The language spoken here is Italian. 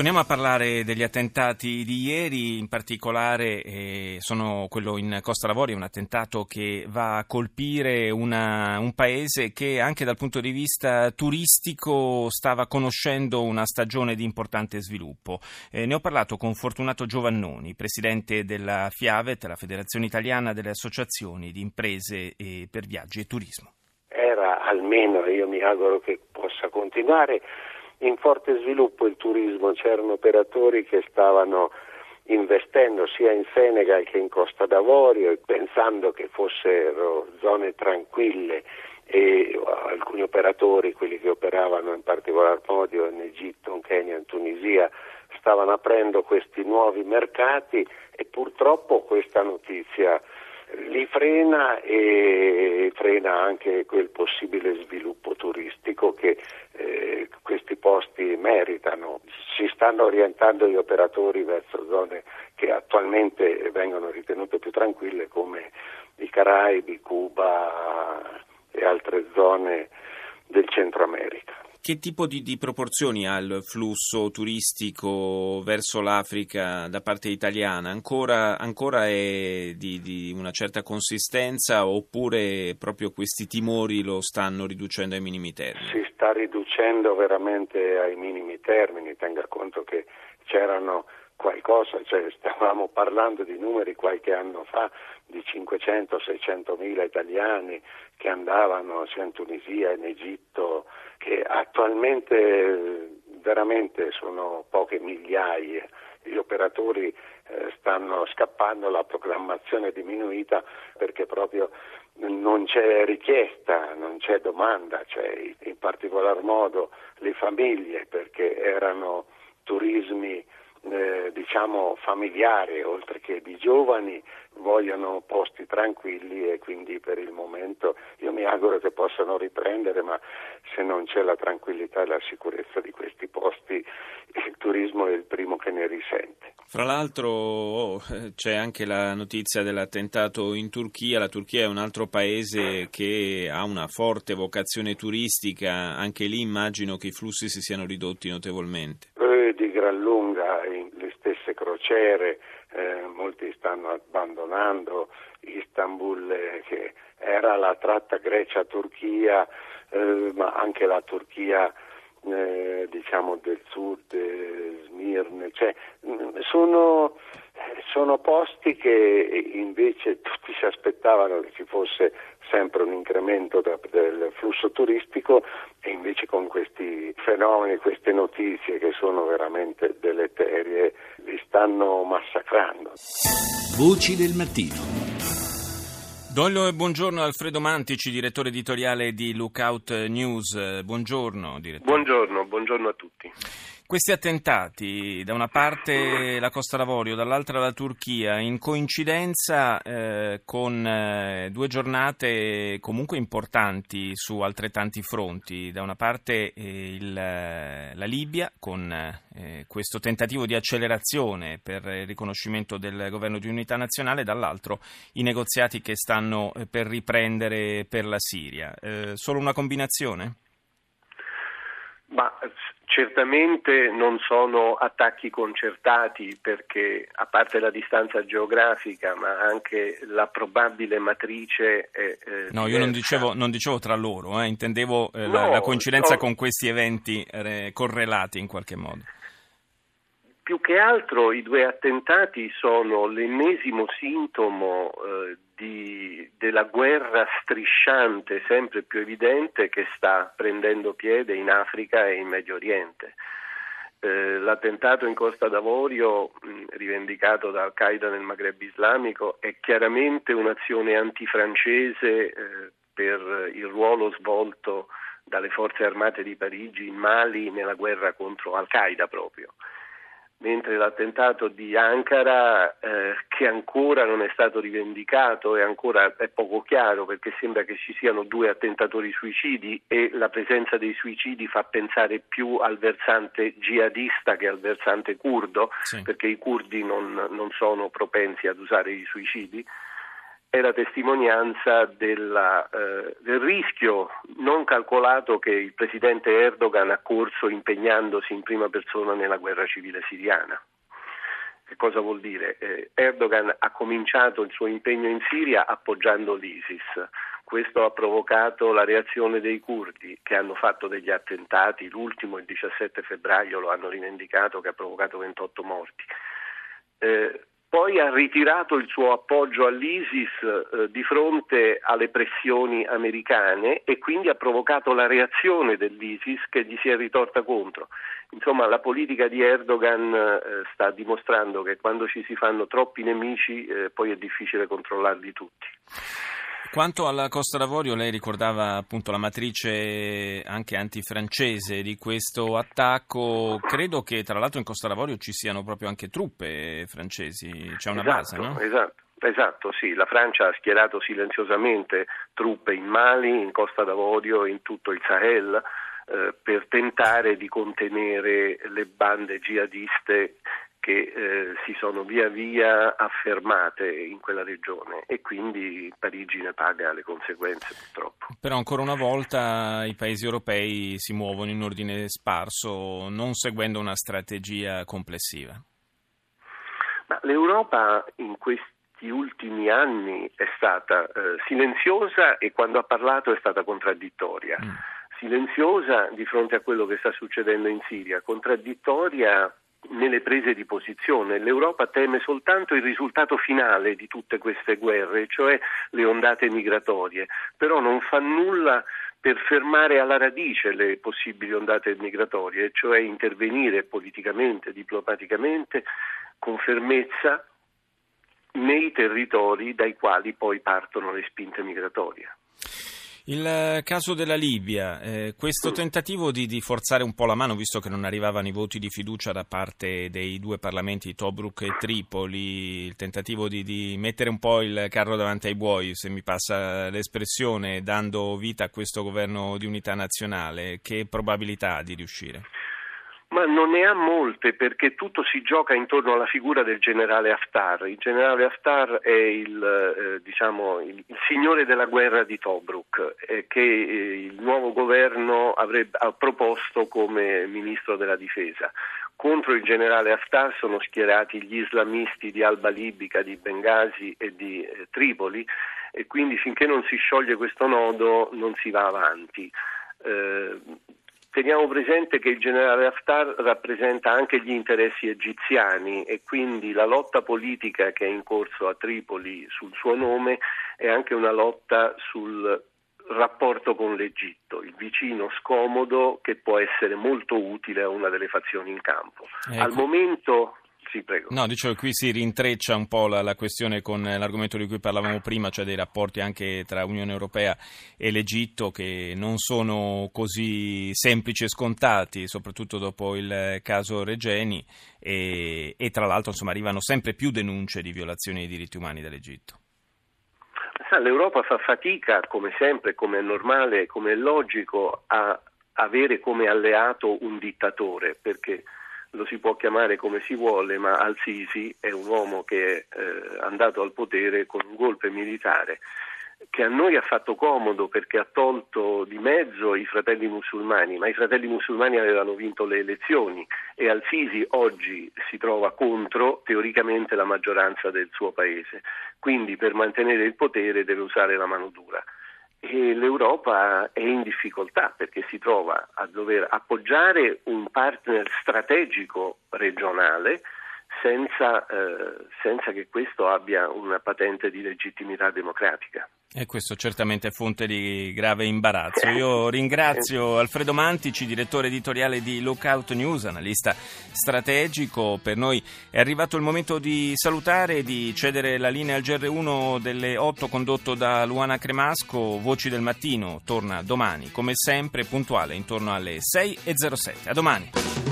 Torniamo a parlare degli attentati di ieri, in particolare eh, sono quello in Costa Lavorio, un attentato che va a colpire una, un paese che anche dal punto di vista turistico stava conoscendo una stagione di importante sviluppo. Eh, ne ho parlato con Fortunato Giovannoni, presidente della FIAVET, la Federazione Italiana delle Associazioni di Imprese per Viaggi e Turismo. Era almeno, io mi auguro che possa continuare, in forte sviluppo il turismo, c'erano operatori che stavano investendo sia in Senegal che in Costa d'Avorio pensando che fossero zone tranquille. E alcuni operatori, quelli che operavano in particolar modo in Egitto, in Kenya, in Tunisia, stavano aprendo questi nuovi mercati e purtroppo questa notizia li frena e frena anche quel possibile sviluppo turistico che eh, questi posti meritano. Si stanno orientando gli operatori verso zone che attualmente vengono ritenute più tranquille come i Caraibi, Cuba e altre zone del Centro America. Che tipo di, di, proporzioni ha il flusso turistico verso l'Africa da parte italiana? Ancora, ancora è di, di, una certa consistenza oppure proprio questi timori lo stanno riducendo ai minimi termini? Si sta riducendo veramente ai minimi termini, tenga conto che c'erano qualcosa, cioè stavamo parlando di numeri qualche anno fa di 500-600 mila italiani che andavano sia in Tunisia, in Egitto, che attualmente veramente sono poche migliaia. Gli operatori eh, stanno scappando, la programmazione è diminuita perché proprio non c'è richiesta, non c'è domanda, cioè in particolar modo le famiglie perché erano turismi eh, diciamo familiari oltre che di giovani vogliono posti tranquilli e quindi per il momento io mi auguro che possano riprendere ma se non c'è la tranquillità e la sicurezza di questi posti il turismo è il primo che ne risente. Fra l'altro oh, c'è anche la notizia dell'attentato in Turchia, la Turchia è un altro paese che ha una forte vocazione turistica, anche lì immagino che i flussi si siano ridotti notevolmente. Eh, di gran lunga, crociere, eh, molti stanno abbandonando Istanbul eh, che era la tratta Grecia-Turchia, eh, ma anche la Turchia eh, diciamo del sud, eh, Smirne, cioè, mm, sono, sono, posti che invece tutti si aspettavano che ci fosse sempre un incremento da, del flusso turistico e invece con questi fenomeni, queste notizie che sono veramente deleterie, li stanno massacrando. Voci del mattino. Do il buongiorno Alfredo Mantici, direttore editoriale di Lookout News. Buongiorno, direttore. Buongiorno, buongiorno a tutti. Questi attentati, da una parte la Costa d'Avorio, dall'altra la Turchia, in coincidenza eh, con eh, due giornate comunque importanti su altrettanti fronti. Da una parte eh, il, la Libia, con eh, questo tentativo di accelerazione per il riconoscimento del governo di unità nazionale, dall'altro i negoziati che stanno eh, per riprendere per la Siria. Eh, solo una combinazione? Ma certamente non sono attacchi concertati perché a parte la distanza geografica ma anche la probabile matrice è, eh, No, io non dicevo, non dicevo, tra loro, eh, intendevo eh, no, la, la, coincidenza no. con questi eventi eh, correlati in qualche modo. Più che altro i due attentati sono l'ennesimo sintomo eh, di, della guerra strisciante sempre più evidente che sta prendendo piede in Africa e in Medio Oriente. Eh, l'attentato in Costa d'Avorio, mh, rivendicato da Al-Qaeda nel Maghreb islamico, è chiaramente un'azione antifrancese eh, per il ruolo svolto dalle forze armate di Parigi in Mali nella guerra contro Al-Qaeda proprio mentre l'attentato di Ankara, eh, che ancora non è stato rivendicato e ancora è poco chiaro perché sembra che ci siano due attentatori suicidi e la presenza dei suicidi fa pensare più al versante jihadista che al versante curdo, sì. perché i curdi non, non sono propensi ad usare i suicidi è la testimonianza della, eh, del rischio non calcolato che il presidente Erdogan ha corso impegnandosi in prima persona nella guerra civile siriana. Che cosa vuol dire? Eh, Erdogan ha cominciato il suo impegno in Siria appoggiando l'ISIS. Questo ha provocato la reazione dei curdi che hanno fatto degli attentati, l'ultimo il 17 febbraio lo hanno rivendicato che ha provocato 28 morti. Eh, poi ha ritirato il suo appoggio all'ISIS eh, di fronte alle pressioni americane e quindi ha provocato la reazione dell'ISIS che gli si è ritorta contro. Insomma, la politica di Erdogan eh, sta dimostrando che quando ci si fanno troppi nemici eh, poi è difficile controllarli tutti. Quanto alla Costa d'Avorio, lei ricordava appunto la matrice anche antifrancese di questo attacco. Credo che tra l'altro in Costa d'Avorio ci siano proprio anche truppe francesi, c'è una esatto, base, no? Esatto. Esatto, sì, la Francia ha schierato silenziosamente truppe in Mali, in Costa d'Avorio, in tutto il Sahel eh, per tentare di contenere le bande jihadiste che eh, si sono via via affermate in quella regione e quindi Parigi ne paga le conseguenze purtroppo. Però ancora una volta i paesi europei si muovono in ordine sparso, non seguendo una strategia complessiva. Ma L'Europa in questi ultimi anni è stata eh, silenziosa e quando ha parlato è stata contraddittoria. Mm. Silenziosa di fronte a quello che sta succedendo in Siria, contraddittoria nelle prese di posizione. L'Europa teme soltanto il risultato finale di tutte queste guerre, cioè le ondate migratorie, però non fa nulla per fermare alla radice le possibili ondate migratorie, cioè intervenire politicamente, diplomaticamente, con fermezza nei territori dai quali poi partono le spinte migratorie. Il eh, caso della Libia, eh, questo tentativo di, di, forzare un po' la mano, visto che non arrivavano i voti di fiducia da parte dei due parlamenti, Tobruk e Tripoli, il tentativo di, di mettere un po' il carro davanti ai buoi, se mi passa l'espressione, dando vita a questo governo di unità nazionale, che probabilità ha di riuscire? Ma non ne ha molte perché tutto si gioca intorno alla figura del generale Haftar. Il generale Haftar è il, eh, diciamo, il, il signore della guerra di Tobruk eh, che eh, il nuovo governo avrebbe, ha proposto come ministro della difesa. Contro il generale Haftar sono schierati gli islamisti di Alba Libica, di Bengasi e di eh, Tripoli e quindi finché non si scioglie questo nodo non si va avanti. Eh, Teniamo presente che il generale Haftar rappresenta anche gli interessi egiziani e quindi la lotta politica che è in corso a Tripoli sul suo nome è anche una lotta sul rapporto con l'Egitto, il vicino scomodo che può essere molto utile a una delle fazioni in campo. Ecco. Al momento sì, prego. No, dicevo, qui si rintreccia un po' la, la, questione con l'argomento di cui parlavamo prima, cioè dei rapporti anche tra Unione Europea e l'Egitto che non sono così semplici e scontati, soprattutto dopo il caso Regeni e, e tra l'altro insomma, arrivano sempre più denunce di violazioni dei diritti umani dall'Egitto. L'Europa fa fatica, come sempre, come è normale, come è logico, a avere come alleato un dittatore, perché lo si può chiamare come si vuole, ma Al-Sisi è un uomo che è eh, andato al potere con un golpe militare che a noi ha fatto comodo perché ha tolto di mezzo i fratelli musulmani, ma i fratelli musulmani avevano vinto le elezioni e Al-Sisi oggi si trova contro teoricamente la maggioranza del suo paese, quindi per mantenere il potere deve usare la mano dura e l'Europa è in difficoltà perché si trova a dover appoggiare un partner strategico regionale senza, eh, senza, che questo abbia una patente di legittimità democratica. E questo certamente è fonte di grave imbarazzo. Io ringrazio Alfredo Mantici, direttore editoriale di Lookout News, analista strategico. Per noi è arrivato il momento di salutare e di cedere la linea al GR1 delle 8 condotto da Luana Cremasco. Voci del mattino torna domani, come sempre, puntuale, intorno alle 6.07. A domani.